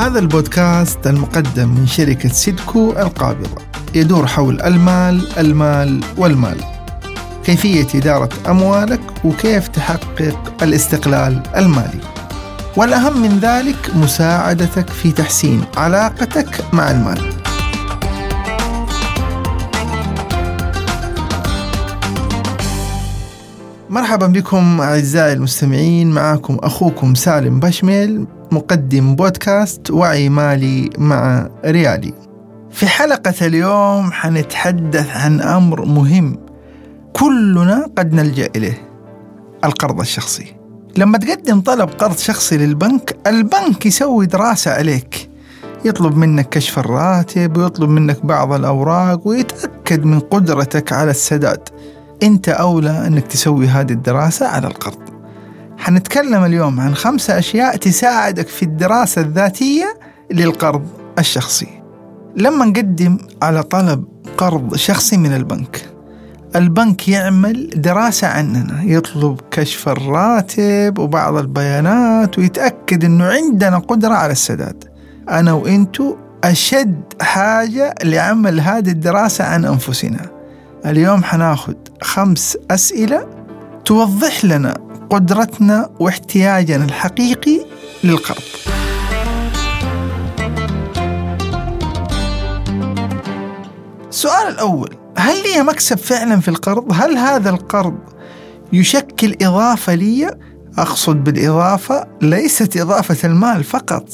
هذا البودكاست المقدم من شركة سيدكو القابضة. يدور حول المال المال والمال. كيفية إدارة أموالك وكيف تحقق الاستقلال المالي. والأهم من ذلك مساعدتك في تحسين علاقتك مع المال. مرحبا بكم أعزائي المستمعين. معكم أخوكم سالم بشميل. مقدم بودكاست وعي مالي مع ريالي. في حلقة اليوم حنتحدث عن أمر مهم كلنا قد نلجأ إليه القرض الشخصي. لما تقدم طلب قرض شخصي للبنك البنك يسوي دراسة عليك. يطلب منك كشف الراتب ويطلب منك بعض الأوراق ويتأكد من قدرتك على السداد. أنت أولى أنك تسوي هذه الدراسة على القرض. حنتكلم اليوم عن خمسة أشياء تساعدك في الدراسة الذاتية للقرض الشخصي. لما نقدم على طلب قرض شخصي من البنك. البنك يعمل دراسة عننا يطلب كشف الراتب وبعض البيانات ويتأكد أنه عندنا قدرة على السداد. أنا وإنتو أشد حاجة لعمل هذه الدراسة عن أنفسنا. اليوم حناخد خمس أسئلة توضح لنا قدرتنا واحتياجنا الحقيقي للقرض السؤال الأول هل لي مكسب فعلا في القرض؟ هل هذا القرض يشكل إضافة لي؟ أقصد بالإضافة ليست إضافة المال فقط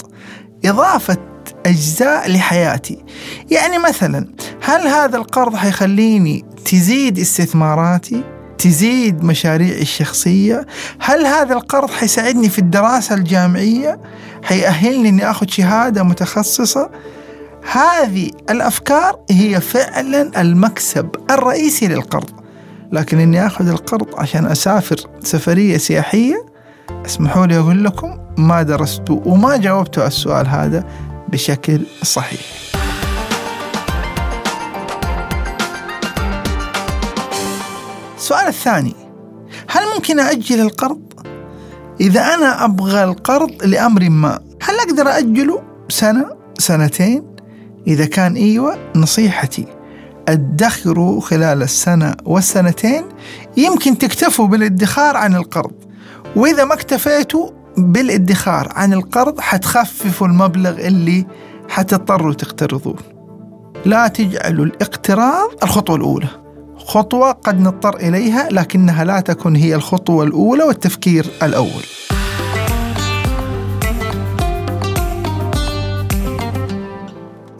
إضافة أجزاء لحياتي يعني مثلا هل هذا القرض حيخليني تزيد استثماراتي تزيد مشاريعي الشخصية. هل هذا القرض حيساعدني في الدراسة الجامعية؟ حيأهلني أني أخذ شهادة متخصصة؟ هذه الأفكار هي فعلا المكسب الرئيسي للقرض. لكن أني أخذ القرض عشان أسافر سفرية سياحية اسمحوا لي أقول لكم ما درستوا وما جاوبتوا السؤال هذا بشكل صحيح. السؤال الثاني هل ممكن أجل القرض؟ إذا أنا أبغى القرض لأمر ما هل أقدر أجله سنة سنتين؟ إذا كان إيوة نصيحتي ادخروا خلال السنة والسنتين يمكن تكتفوا بالادخار عن القرض وإذا ما اكتفيتوا بالادخار عن القرض حتخففوا المبلغ اللي حتضطروا تقترضوه. لا تجعلوا الاقتراض الخطوة الأولى. خطوة قد نضطر إليها لكنها لا تكن هي الخطوة الأولى والتفكير الأول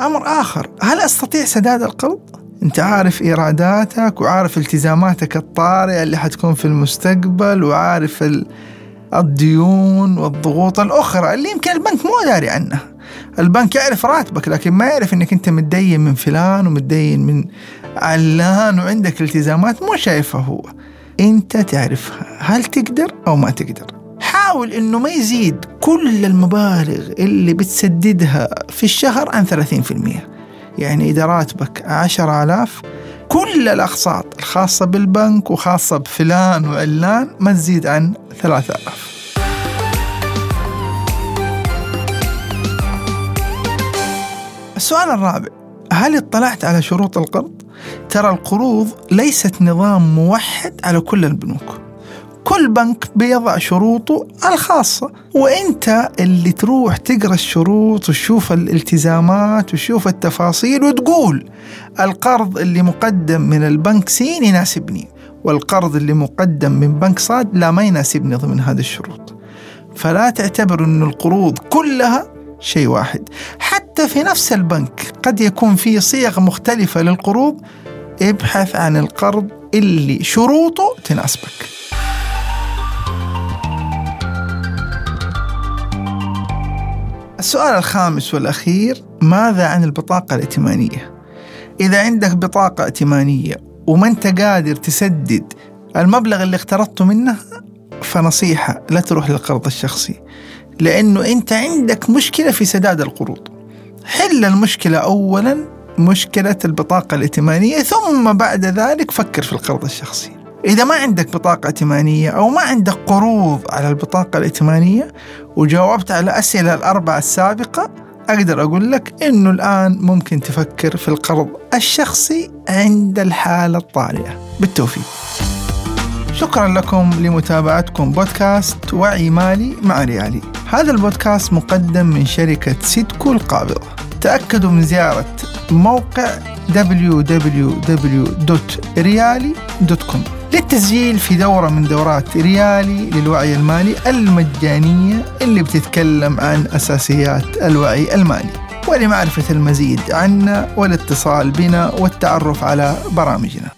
أمر آخر هل أستطيع سداد القرض؟ أنت عارف إيراداتك وعارف التزاماتك الطارئة اللي حتكون في المستقبل وعارف الديون والضغوط الأخرى اللي يمكن البنك مو داري عنها البنك يعرف راتبك لكن ما يعرف إنك أنت متدين من فلان ومتدين من علان وعندك التزامات مو شايفها هو. أنت تعرفها هل تقدر أو ما تقدر. حاول إنه ما يزيد كل المبالغ اللي بتسددها في الشهر عن 30% يعني إذا راتبك عشر آلاف كل الأقساط الخاصة بالبنك وخاصة بفلان وعلان ما تزيد عن ثلاثة آلاف. السؤال الرابع. هل اطلعت على شروط القرض؟ ترى القروض ليست نظام موحد على كل البنوك. كل بنك بيضع شروطه الخاصة وإنت اللي تروح تقرأ الشروط وتشوف الالتزامات وتشوف التفاصيل وتقول القرض اللي مقدم من البنك سين يناسبني والقرض اللي مقدم من بنك صاد لا ما يناسبني ضمن هذه الشروط. فلا تعتبر أن القروض كلها شيء واحد. حتى في نفس البنك قد يكون في صيغ مختلفة للقروض ابحث عن القرض اللي شروطه تناسبك السؤال الخامس والأخير ماذا عن البطاقة الائتمانية؟ إذا عندك بطاقة ائتمانية وما أنت قادر تسدد المبلغ اللي اقترضته منها فنصيحة لا تروح للقرض الشخصي لأنه أنت عندك مشكلة في سداد القروض حل المشكلة أولا مشكلة البطاقة الائتمانية ثم بعد ذلك فكر في القرض الشخصي. إذا ما عندك بطاقة ائتمانية أو ما عندك قروض على البطاقة الائتمانية وجاوبت على الأسئلة الأربعة السابقة أقدر أقول لك إنه الآن ممكن تفكر في القرض الشخصي عند الحالة الطارئة. بالتوفيق. شكرا لكم لمتابعتكم بودكاست وعي مالي مع ريالي. هذا البودكاست مقدم من شركة سيدكو القابضة. تأكدوا من زيارة موقع www.riali.com للتسجيل في دورة من دورات ريالي للوعي المالي المجانية اللي بتتكلم عن أساسيات الوعي المالي ولمعرفة المزيد عنا والاتصال بنا والتعرف على برامجنا.